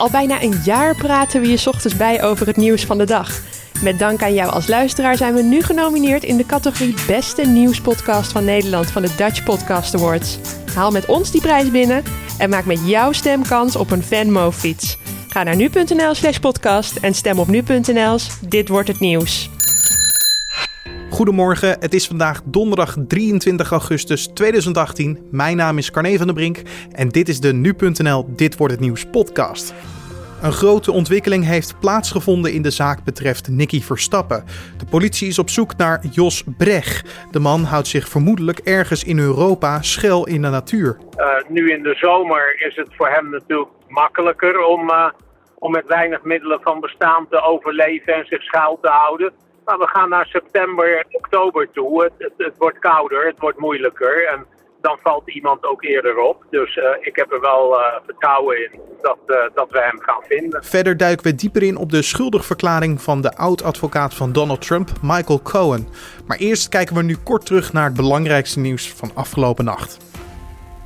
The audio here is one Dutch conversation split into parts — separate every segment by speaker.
Speaker 1: Al bijna een jaar praten we je ochtends bij over het nieuws van de dag. Met dank aan jou als luisteraar zijn we nu genomineerd in de categorie Beste Nieuwspodcast van Nederland van de Dutch Podcast Awards. Haal met ons die prijs binnen en maak met jouw stem kans op een Venmo-fiets. Ga naar nu.nl slash podcast en stem op nu.nl Dit wordt het nieuws.
Speaker 2: Goedemorgen, het is vandaag donderdag 23 augustus 2018. Mijn naam is Carne van der Brink en dit is de Nu.nl Dit Wordt Het Nieuws podcast. Een grote ontwikkeling heeft plaatsgevonden in de zaak betreft Nicky Verstappen. De politie is op zoek naar Jos Brech. De man houdt zich vermoedelijk ergens in Europa schel in de natuur.
Speaker 3: Uh, nu in de zomer is het voor hem natuurlijk makkelijker om, uh, om met weinig middelen van bestaan te overleven en zich schuil te houden. We gaan naar september, oktober toe. Het, het, wordt kouder, het wordt moeilijker. En dan valt iemand ook eerder op. Dus uh, ik heb er wel uh, vertrouwen in dat, uh, dat we hem gaan vinden.
Speaker 2: Verder duiken we dieper in op de schuldigverklaring van de oud-advocaat van Donald Trump, Michael Cohen. Maar eerst kijken we nu kort terug naar het belangrijkste nieuws van afgelopen nacht.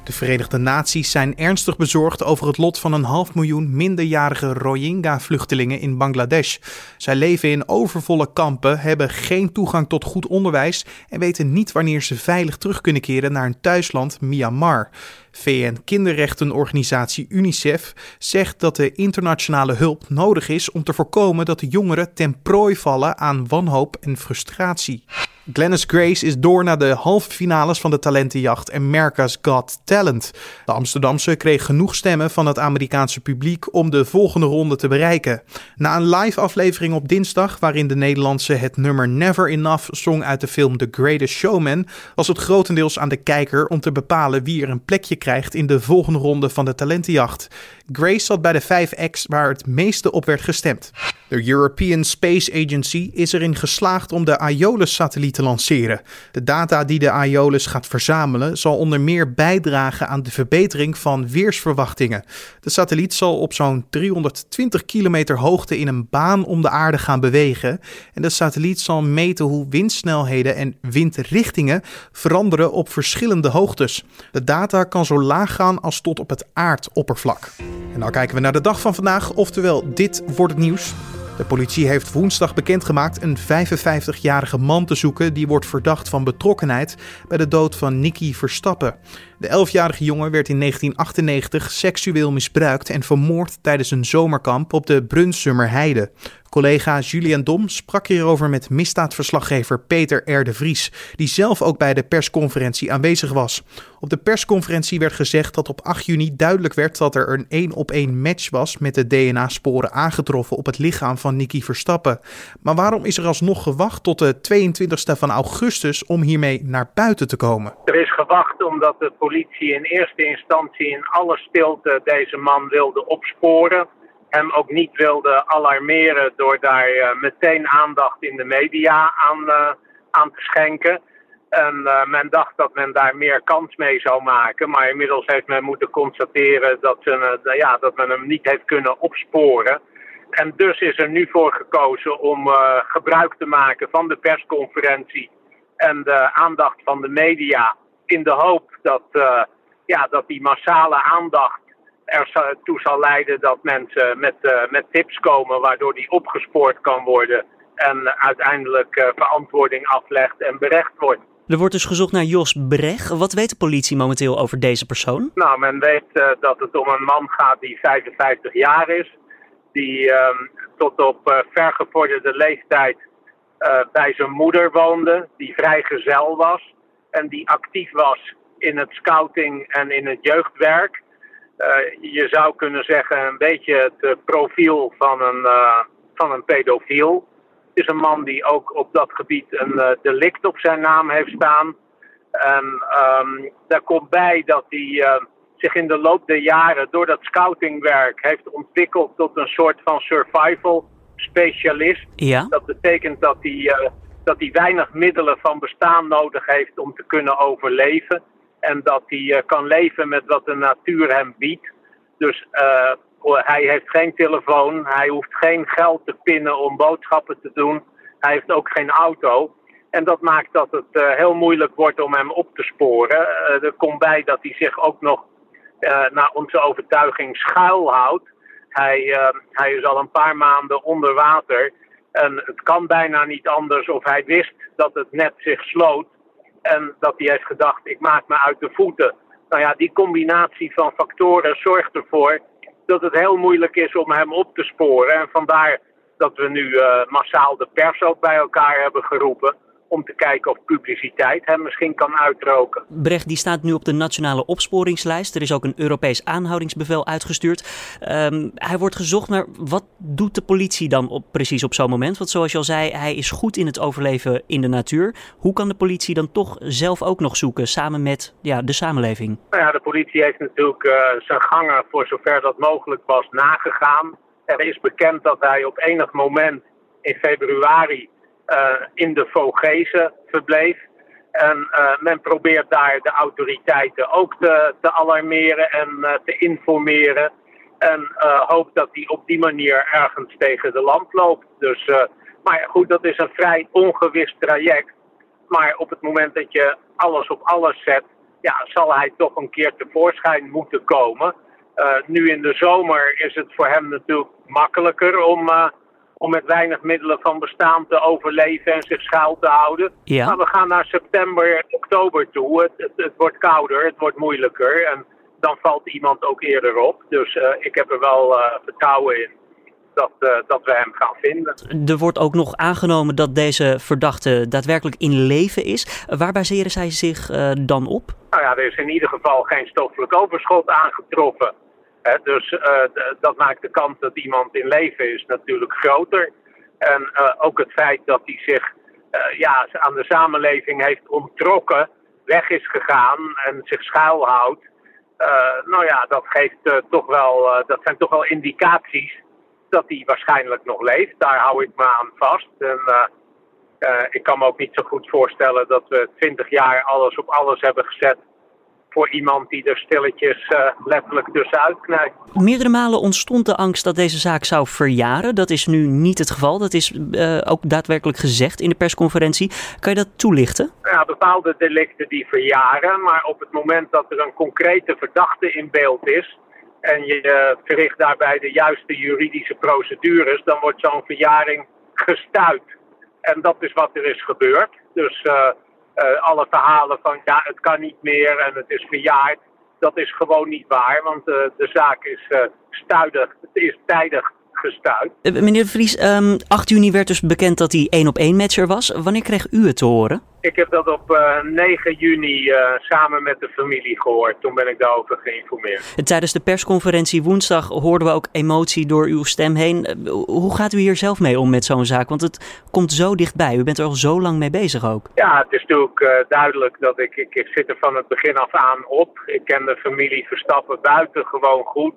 Speaker 2: De Verenigde Naties zijn ernstig bezorgd over het lot van een half miljoen minderjarige Rohingya-vluchtelingen in Bangladesh. Zij leven in overvolle kampen, hebben geen toegang tot goed onderwijs en weten niet wanneer ze veilig terug kunnen keren naar hun thuisland Myanmar. VN-kinderrechtenorganisatie UNICEF zegt dat de internationale hulp nodig is om te voorkomen dat de jongeren ten prooi vallen aan wanhoop en frustratie. Glennis Grace is door naar de halve finales van de talentenjacht America's Got Talent. De Amsterdamse kreeg genoeg stemmen van het Amerikaanse publiek om de volgende ronde te bereiken. Na een live aflevering op dinsdag, waarin de Nederlandse het nummer Never Enough zong uit de film The Greatest Showman, was het grotendeels aan de kijker om te bepalen wie er een plekje krijgt in de volgende ronde van de talentenjacht. Grace zat bij de 5X waar het meeste op werd gestemd. De European Space Agency is erin geslaagd om de Aeolus-satelliet te lanceren. De data die de Aeolus gaat verzamelen zal onder meer bijdragen aan de verbetering van weersverwachtingen. De satelliet zal op zo'n 320 kilometer hoogte in een baan om de aarde gaan bewegen. En de satelliet zal meten hoe windsnelheden en windrichtingen veranderen op verschillende hoogtes. De data kan zo laag gaan als tot op het aardoppervlak. En dan kijken we naar de dag van vandaag, oftewel dit wordt het nieuws. De politie heeft woensdag bekendgemaakt een 55-jarige man te zoeken die wordt verdacht van betrokkenheid bij de dood van Nicky Verstappen. De 11-jarige jongen werd in 1998 seksueel misbruikt en vermoord tijdens een zomerkamp op de Brunsummer Heide. Collega Julian Dom sprak hierover met misdaadverslaggever Peter R. de Vries, die zelf ook bij de persconferentie aanwezig was. Op de persconferentie werd gezegd dat op 8 juni duidelijk werd dat er een één op één match was met de DNA-sporen aangetroffen op het lichaam van Nicky Verstappen. Maar waarom is er alsnog gewacht tot de 22e van augustus om hiermee naar buiten te komen?
Speaker 3: Er is gewacht omdat de politie in eerste instantie in alle stilte deze man wilde opsporen hem ook niet wilde alarmeren door daar uh, meteen aandacht in de media aan, uh, aan te schenken. En uh, men dacht dat men daar meer kans mee zou maken. Maar inmiddels heeft men moeten constateren dat, ze, ja, dat men hem niet heeft kunnen opsporen. En dus is er nu voor gekozen om gebruik te maken van de persconferentie en de aandacht van de media. In de hoop dat, ja, dat die massale aandacht ertoe zal leiden dat mensen met, uh, met tips komen waardoor die opgespoord kan worden en uiteindelijk uh, verantwoording aflegt en berecht wordt.
Speaker 4: Er wordt dus gezocht naar Jos Brech. Wat weet de politie momenteel over deze persoon?
Speaker 3: Nou, men weet uh, dat het om een man gaat die 55 jaar is. Die um, tot op vergevorderde leeftijd bij zijn moeder woonde. Die vrijgezel was. En die actief was in het scouting en in het jeugdwerk. Uh, je zou kunnen zeggen een beetje het uh, profiel van een, uh, van een pedofiel. Het is een man die ook op dat gebied een delict op zijn naam heeft staan. En um, daar komt bij dat hij zich in de loop der jaren door dat scoutingwerk heeft ontwikkeld tot een soort van survival specialist.
Speaker 4: Ja.
Speaker 3: Dat betekent dat hij, dat hij weinig middelen van bestaan nodig heeft om te kunnen overleven. En dat hij uh, kan leven met wat de natuur hem biedt. Dus uh, hij heeft geen telefoon, hij hoeft geen geld te pinnen om boodschappen te doen. Hij heeft ook geen auto. En dat maakt dat het uh, heel moeilijk wordt om hem op te sporen. er komt bij dat hij zich ook nog naar onze overtuiging schuilhoudt. Hij, hij is al een paar maanden onder water. En het kan bijna niet anders of hij wist dat het net zich sloot. En dat hij heeft gedacht, ik maak me uit de voeten. Nou ja, die combinatie van factoren zorgt ervoor dat het heel moeilijk is om hem op te sporen. En vandaar dat we nu uh, massaal de pers ook bij elkaar hebben geroepen om te kijken of publiciteit hem misschien kan uitroken.
Speaker 4: Brecht die staat nu op de nationale opsporingslijst. Er is ook een Europees aanhoudingsbevel uitgestuurd. Um, hij wordt gezocht naar wat doet de politie dan op, precies op zo'n moment? Want zoals je al zei, hij is goed in het overleven in de natuur. Hoe kan de politie dan toch zelf ook nog zoeken samen met ja, de samenleving?
Speaker 3: Nou ja, de politie heeft natuurlijk uh, zijn gangen voor zover dat mogelijk was nagegaan. Er is bekend dat hij op enig moment in februari in de Vogese verbleef. En uh, men probeert daar de autoriteiten ook te, te alarmeren en uh, te informeren. En hoopt dat hij op die manier ergens tegen de lamp loopt. Dus, maar goed, dat is een vrij ongewis traject. Maar op het moment dat je alles op alles zet, ja, zal hij toch een keer tevoorschijn moeten komen. nu in de zomer is het voor hem natuurlijk makkelijker om om met weinig middelen van bestaan te overleven en zich schuil te houden. Ja. Maar we gaan naar september, oktober toe. Het, het, wordt kouder, het wordt moeilijker en dan valt iemand ook eerder op. Dus uh, ik heb er wel uh, vertrouwen in. Dat, uh, dat we hem gaan vinden.
Speaker 4: Er wordt ook nog aangenomen dat deze verdachte daadwerkelijk in leven is. Waar baseren zij zich dan op?
Speaker 3: Nou ja, er is in ieder geval geen stoffelijk overschot aangetroffen dus uh, dat maakt de kans dat iemand in leven is natuurlijk groter. En uh, ook het feit dat hij zich uh, ja, aan de samenleving heeft onttrokken, weg is gegaan en zich schuilhoudt. nou ja, dat, geeft, toch wel, dat zijn toch wel indicaties dat hij waarschijnlijk nog leeft. Daar hou ik me aan vast. En, ik kan me ook niet zo goed voorstellen dat we twintig jaar alles op alles hebben gezet voor iemand die er stilletjes uh, letterlijk tussenuit knijpt.
Speaker 4: Meerdere malen ontstond de angst dat deze zaak zou verjaren. Dat is nu niet het geval. Dat is uh, ook daadwerkelijk gezegd in de persconferentie. Kan je dat toelichten?
Speaker 3: Ja, bepaalde delicten die verjaren. Maar op het moment dat er een concrete verdachte in beeld is. En je uh, verricht daarbij de juiste juridische procedures. Dan wordt zo'n verjaring gestuit. En dat is wat er is gebeurd. Dus uh, alle verhalen van ja, het kan niet meer en het is verjaard. Dat is gewoon niet waar, want uh, de zaak is uh, het is tijdig gestuurd.
Speaker 4: meneer Vries, um, ehm, 8 juni werd dus bekend dat hij één op één matcher was. Wanneer kreeg u het te horen?
Speaker 3: Ik heb dat op uh, eh, 9 juni uh, samen met de familie gehoord. Toen ben ik daarover geïnformeerd.
Speaker 4: Tijdens de persconferentie woensdag hoorden we ook emotie door uw stem heen. Uh, hoe gaat u hier zelf mee om met zo'n zaak? Want het komt zo dichtbij. U bent er al zo lang mee bezig ook.
Speaker 3: Ja, het is natuurlijk duidelijk dat ik, ik, ik, zit er van het begin af aan op. Ik ken de familie Verstappen buiten gewoon goed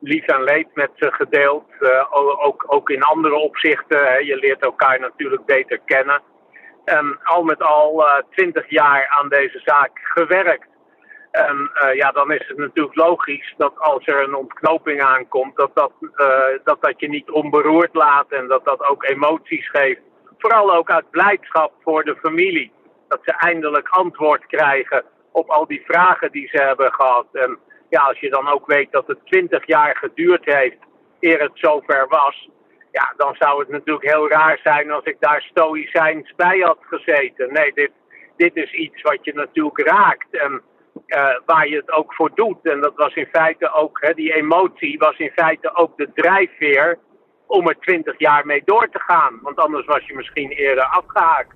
Speaker 3: lief en leed met ze gedeeld. ook, ook in andere opzichten. Hè. Je leert elkaar natuurlijk beter kennen. En al met al uh, twintig jaar aan deze zaak gewerkt. En uh, ja, dan is het natuurlijk logisch dat als er een ontknoping aankomt, dat dat, uh, dat, dat je niet onberoerd laat en dat dat ook emoties geeft. Vooral ook uit blijdschap voor de familie. Dat ze eindelijk antwoord krijgen op al die vragen die ze hebben gehad. En ja, als je dan ook weet dat het twintig jaar geduurd heeft eer het zover was, ja, dan zou het natuurlijk heel raar zijn als ik daar stoïcijns bij had gezeten. Nee, dit, dit is iets wat je natuurlijk raakt en uh, waar je het ook voor doet. En dat was in feite ook, hè, die emotie was in feite ook de drijfveer om er twintig jaar mee door te gaan. Want anders was je misschien eerder afgehaakt.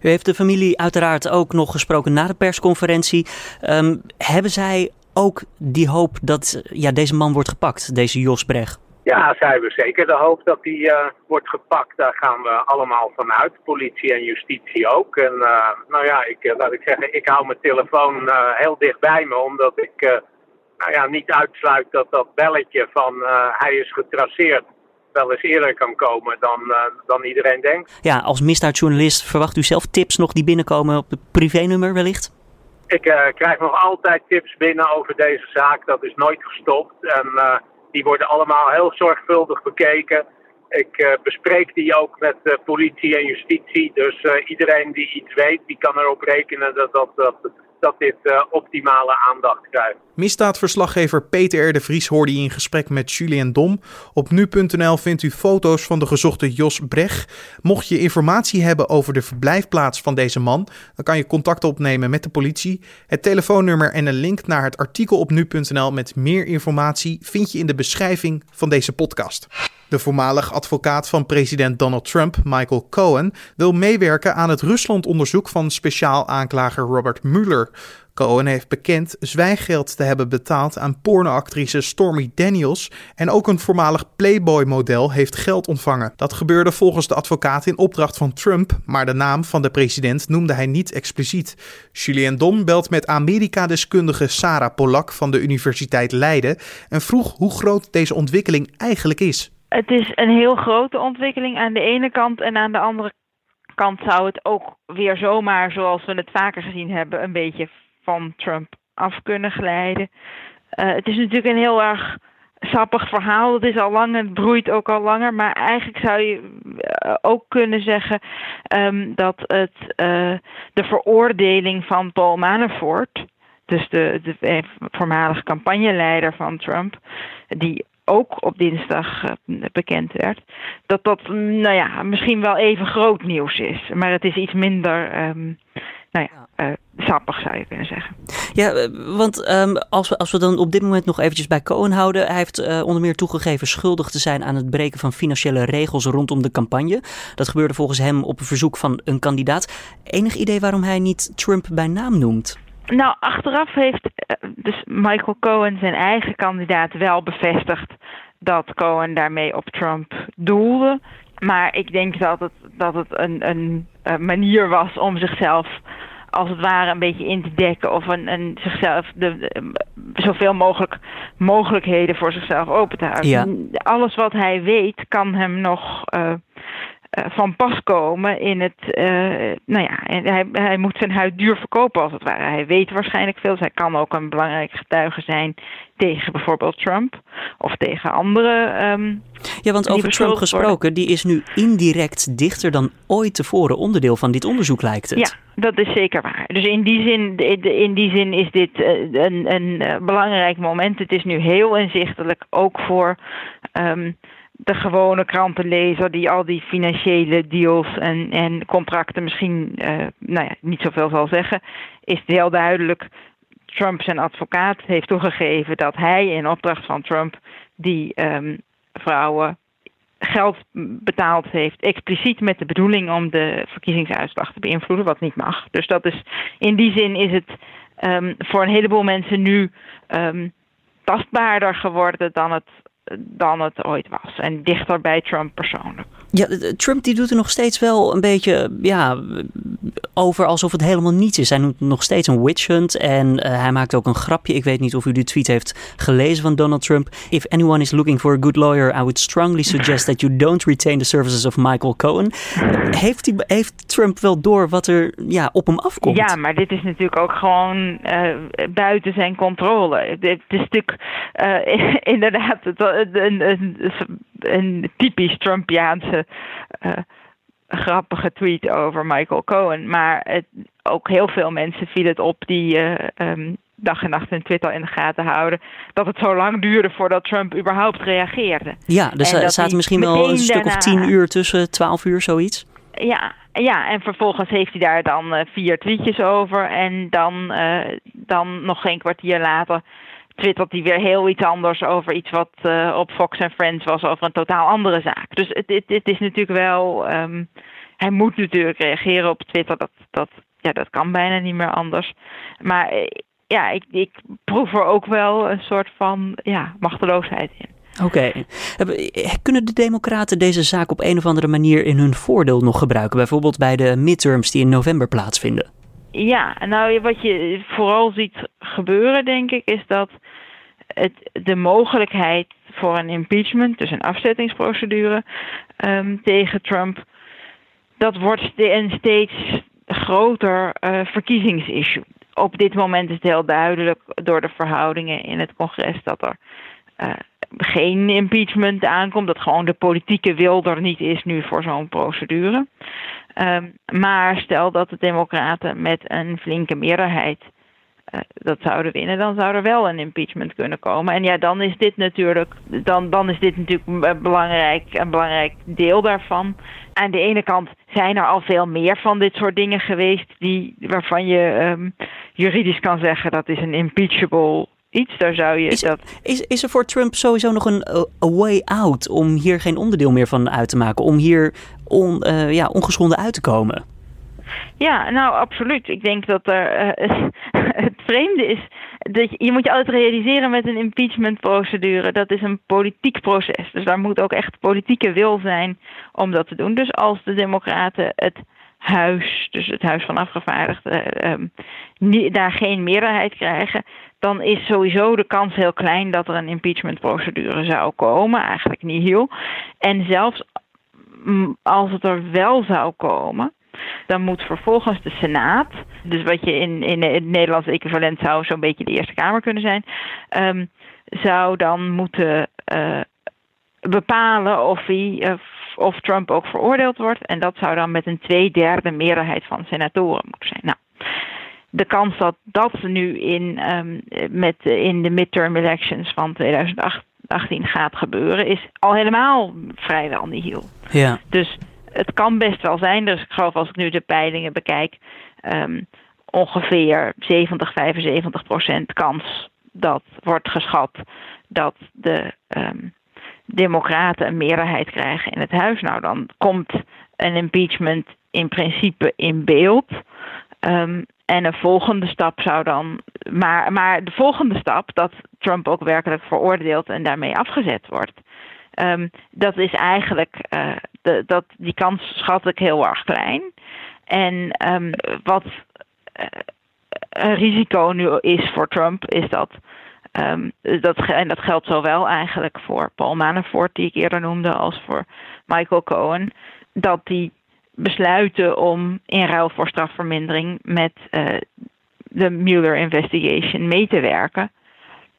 Speaker 4: U heeft de familie uiteraard ook nog gesproken na de persconferentie. Um, hebben zij ook die hoop dat ja, deze man wordt gepakt, deze Jos Brecht?
Speaker 3: Ja, zij hebben zeker de hoop dat hij uh, wordt gepakt. Daar gaan we allemaal vanuit. Politie en justitie ook. En uh, nou ja, ik, uh, laat ik zeggen, ik hou mijn telefoon heel dicht bij me. Omdat ik nou ja, niet uitsluit dat dat belletje van hij is getraceerd wel eens eerder kan komen dan, dan iedereen denkt.
Speaker 4: Ja, als misdaadjournalist verwacht u zelf tips nog die binnenkomen op het privénummer wellicht?
Speaker 3: Ik krijg nog altijd tips binnen over deze zaak. Dat is nooit gestopt. En die worden allemaal heel zorgvuldig bekeken. Ik uh, bespreek die ook met uh, politie en justitie. Dus uh, iedereen die iets weet, die kan erop rekenen dat, dat, dat, dat dit optimale aandacht krijgt.
Speaker 2: Misdaadverslaggever Peter R. de Vries hoorde in gesprek met Julien Dom. Op nu.nl vindt u foto's van de gezochte Jos Breg. Mocht je informatie hebben over de verblijfplaats van deze man, dan kan je contact opnemen met de politie. Het telefoonnummer en een link naar het artikel op nu.nl met meer informatie vind je in de beschrijving van deze podcast. De voormalig advocaat van president Donald Trump, Michael Cohen, wil meewerken aan het Rusland-onderzoek van speciaal aanklager Robert Mueller. Cohen heeft bekend zwijggeld te hebben betaald aan pornoactrice Stormy Daniels en ook een voormalig Playboy-model heeft geld ontvangen. Dat gebeurde volgens de advocaat in opdracht van Trump, maar de naam van de president noemde hij niet expliciet. Julien Dom belt met Amerika-deskundige Sarah Polak van de Universiteit Leiden en vroeg hoe groot deze ontwikkeling eigenlijk is.
Speaker 5: Het is een heel grote ontwikkeling aan de ene kant en aan de andere kant zou het ook weer zomaar, zoals we het vaker gezien hebben, een beetje van Trump af kunnen glijden. Uh, het is natuurlijk een heel erg sappig verhaal. Het is al lang en het broeit ook al langer. Maar eigenlijk zou je uh, ook kunnen zeggen um, dat het, uh, de veroordeling van Paul Manafort, dus de, de voormalige campagneleider van Trump, die ook op dinsdag bekend werd, dat dat nou ja, misschien wel even groot nieuws is. Maar het is iets minder um, nou ja, uh, sappig zou je kunnen zeggen.
Speaker 4: Ja, eh, want um, als, we, als we dan op dit moment nog eventjes bij Cohen houden. Hij heeft uh, onder meer toegegeven schuldig te zijn aan het breken van financiële regels rondom de campagne. Dat gebeurde volgens hem op een verzoek van een kandidaat. Enig idee waarom hij niet Trump bij naam noemt?
Speaker 5: Nou, achteraf heeft dus Michael Cohen zijn eigen kandidaat wel bevestigd dat Cohen daarmee op Trump doelde. Maar ik denk dat het, dat het een, een, een manier was om zichzelf als het ware een beetje in te dekken of een, een zichzelf de, de, zoveel mogelijk mogelijkheden voor zichzelf open te houden.
Speaker 4: Ja.
Speaker 5: Alles wat hij weet kan hem nog uh, van pas komen in het. Uh, nou ja, hij, hij moet zijn huid duur verkopen als het ware. Hij weet waarschijnlijk veel. Dus hij kan ook een belangrijk getuige zijn tegen bijvoorbeeld Trump of tegen andere. Um,
Speaker 4: ja, want over Trump gesproken, die is nu indirect dichter dan ooit tevoren onderdeel van dit onderzoek, lijkt het.
Speaker 5: Ja, dat is zeker waar. Dus in die zin, in die zin is dit een, een belangrijk moment. Het is nu heel inzichtelijk, ook voor. Um, de gewone krantenlezer die al die financiële deals en, en contracten misschien uh, nou ja, niet zoveel zal zeggen, is het heel duidelijk. Trump zijn advocaat heeft toegegeven dat hij in opdracht van Trump die um, vrouwen geld betaald heeft, expliciet met de bedoeling om de verkiezingsuitslag te beïnvloeden, wat niet mag. Dus dat is in die zin is het um, voor een heleboel mensen nu um, tastbaarder geworden dan het dan het ooit was. En dichter bij Trump persoonlijk.
Speaker 4: Ja, Trump die doet er nog steeds wel een beetje ja, over alsof het helemaal niets is. Hij noemt nog steeds een witch hunt en uh, hij maakt ook een grapje. Ik weet niet of u die tweet heeft gelezen van Donald Trump. If anyone is looking for a good lawyer, I would strongly suggest that you don't retain the services of Michael Cohen. Heeft, die, heeft Trump wel door wat er ja, op hem afkomt?
Speaker 5: Ja, maar dit is natuurlijk ook gewoon uh, buiten zijn controle. Het is natuurlijk uh, inderdaad een, een, een typisch Trumpiaanse uh, grappige tweet over Michael Cohen. Maar het, ook heel veel mensen viel het op die uh, um, dag en nacht hun Twitter in de gaten houden. Dat het zo lang duurde voordat Trump überhaupt reageerde.
Speaker 4: Ja, dus er zaten misschien wel een stuk of tien uur tussen, twaalf uur, zoiets.
Speaker 5: Ja, ja, en vervolgens heeft hij daar dan uh, vier tweetjes over. En dan, uh, dan nog geen kwartier later twittert hij weer heel iets anders over iets wat uh, op Fox and Friends was over een totaal andere zaak. Dus het, het, het is natuurlijk wel. Um, hij moet natuurlijk reageren op Twitter. Dat, dat, ja, dat kan bijna niet meer anders. Maar eh, ja, ik, ik proef er ook wel een soort van ja, machteloosheid in.
Speaker 4: Oké. Okay. Kunnen de Democraten deze zaak op een of andere manier in hun voordeel nog gebruiken? Bijvoorbeeld bij de midterms die in november plaatsvinden?
Speaker 5: Ja, nou wat je vooral ziet gebeuren, denk ik, is dat het, de mogelijkheid voor een impeachment, dus een afzettingsprocedure um, tegen Trump, dat wordt een steeds groter uh, verkiezingsissue. Op dit moment is het heel duidelijk door de verhoudingen in het congres dat er uh, geen impeachment aankomt, dat gewoon de politieke wil er niet is nu voor zo'n procedure. Um, maar stel dat de Democraten met een flinke meerderheid uh, dat zouden winnen, dan zou er wel een impeachment kunnen komen. En ja, dan is dit natuurlijk, dan, dan is dit natuurlijk een belangrijk, een belangrijk deel daarvan. Aan de ene kant zijn er al veel meer van dit soort dingen geweest die, waarvan je um, juridisch kan zeggen dat is een impeachable iets. Daar zou je
Speaker 4: is,
Speaker 5: dat...
Speaker 4: is, is er voor Trump sowieso nog een a way out om hier geen onderdeel meer van uit te maken? Om hier on, uh, ja, ongeschonden uit te komen?
Speaker 5: Ja, nou absoluut. Ik denk dat er uh, het vreemde is dat je, je, moet je altijd realiseren met een impeachmentprocedure. Dat is een politiek proces. Dus daar moet ook echt politieke wil zijn om dat te doen. Dus als de Democraten het huis, dus het Huis van Afgevaardigden, um, daar geen meerderheid krijgen, dan is sowieso de kans heel klein dat er een impeachmentprocedure zou komen. Eigenlijk niet heel. En zelfs als het er wel zou komen, dan moet vervolgens de Senaat, dus wat je in, in het Nederlands equivalent zou zo'n beetje de Eerste Kamer kunnen zijn, um, zou dan moeten uh, bepalen of, hij, uh, of Trump ook veroordeeld wordt. En dat zou dan met een tweederde meerderheid van senatoren moeten zijn. Nou, de kans dat dat nu in, um, met, in de midterm elections van 2018 gaat gebeuren, is al helemaal vrijwel nihil.
Speaker 4: Ja.
Speaker 5: Dus het kan best wel zijn, dus ik geloof als ik nu de peilingen bekijk, um, ongeveer 70, 75 procent kans dat wordt geschat dat de um, Democraten een meerderheid krijgen in het huis. Nou, dan komt een impeachment in principe in beeld. Um, en een volgende stap zou dan. Maar, maar de volgende stap, dat Trump ook werkelijk veroordeeld en daarmee afgezet wordt. Um, dat is eigenlijk. De, dat, die kans schat ik heel erg klein. En um, wat uh, een risico nu is voor Trump, is dat. Um, dat, en dat geldt zowel eigenlijk voor Paul Manafort, die ik eerder noemde, als voor Michael Cohen. Dat die besluiten om in ruil voor strafvermindering met uh, de Mueller investigation mee te werken.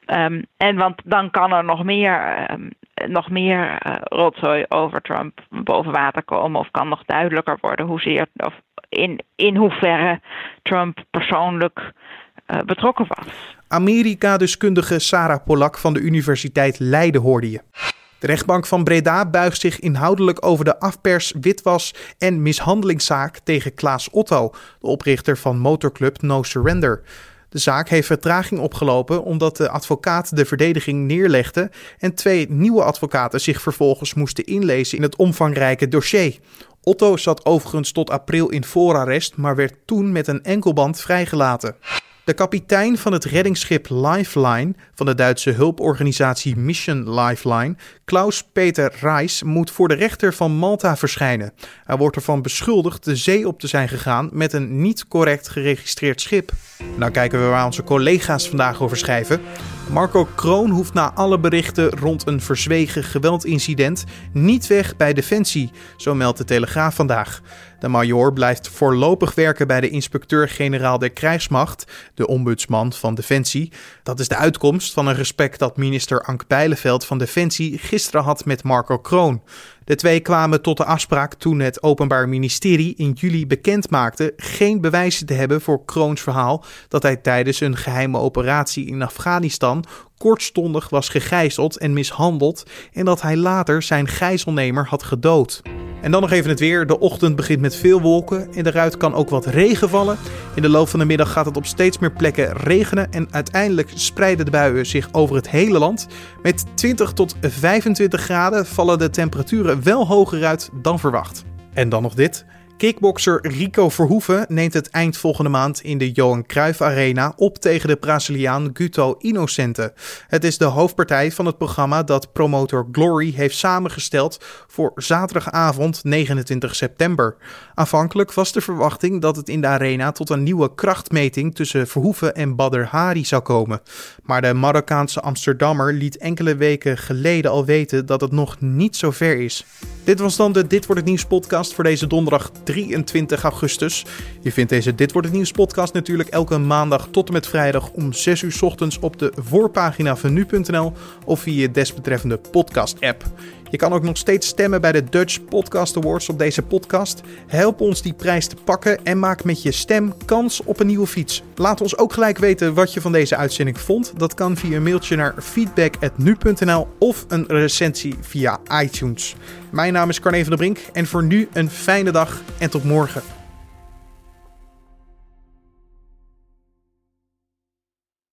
Speaker 5: Um, en want dan kan er nog meer, um, nog meer uh, rotzooi over Trump boven water komen. Of kan nog duidelijker worden hoezeer, of in, in hoeverre Trump persoonlijk uh, betrokken was.
Speaker 2: Amerika-deskundige Sarah Polak van de Universiteit Leiden hoorde je. De rechtbank van Breda buigt zich inhoudelijk over de afpers, witwas en mishandelingszaak tegen Klaas Otto, de oprichter van motorclub No Surrender. De zaak heeft vertraging opgelopen omdat de advocaat de verdediging neerlegde en twee nieuwe advocaten zich vervolgens moesten inlezen in het omvangrijke dossier. Otto zat overigens tot april in voorarrest, maar werd toen met een enkelband vrijgelaten. De kapitein van het reddingsschip Lifeline van de Duitse hulporganisatie Mission Lifeline, Klaus-Peter Reis, moet voor de rechter van Malta verschijnen. Hij wordt ervan beschuldigd de zee op te zijn gegaan met een niet correct geregistreerd schip. Nou kijken we waar onze collega's vandaag over schrijven. Marco Kroon hoeft na alle berichten rond een verzwegen geweldincident niet weg bij Defensie, zo meldt de Telegraaf vandaag. De major blijft voorlopig werken bij de inspecteur-generaal der krijgsmacht, de ombudsman van Defensie. Dat is de uitkomst van een gesprek dat minister Ank Bijleveld van Defensie gisteren had met Marco Kroon. De twee kwamen tot de afspraak toen het Openbaar Ministerie in juli bekend maakte geen bewijzen te hebben voor Kroons verhaal dat hij tijdens een geheime operatie in Afghanistan kortstondig was gegijzeld en mishandeld en dat hij later zijn gijzelnemer had gedood. En dan nog even het weer. De ochtend begint met veel wolken en eruit kan ook wat regen vallen. In de loop van de middag gaat het op steeds meer plekken regenen en uiteindelijk spreiden de buien zich over het hele land. Met 20 tot 25 graden vallen de temperaturen wel hoger uit dan verwacht. En dan nog dit. Kickbokser Rico Verhoeven neemt het eind volgende maand in de Johan Cruijff Arena op tegen de Braziliaan Guto Innocente. Het is de hoofdpartij van het programma dat promotor Glory heeft samengesteld voor zaterdagavond 29 september. Aanvankelijk was de verwachting dat het in de arena tot een nieuwe krachtmeting tussen Verhoeven en Badr Hari zou komen. Maar de Marokkaanse Amsterdammer liet enkele weken geleden al weten dat het nog niet zo ver is. Dit was dan de Dit wordt het nieuws podcast voor deze donderdag 23 augustus. Je vindt deze Dit wordt het nieuws podcast natuurlijk elke maandag tot en met vrijdag om 6 uur ochtends op de voorpagina van nu.nl of via je desbetreffende podcast app. Je kan ook nog steeds stemmen bij de Dutch Podcast Awards op deze podcast. Help ons die prijs te pakken en maak met je stem kans op een nieuwe fiets. Laat ons ook gelijk weten wat je van deze uitzending vond. Dat kan via een mailtje naar feedback.nu.nl of een recensie via iTunes. Mijn naam is Carne van der Brink en voor nu een fijne dag en tot morgen.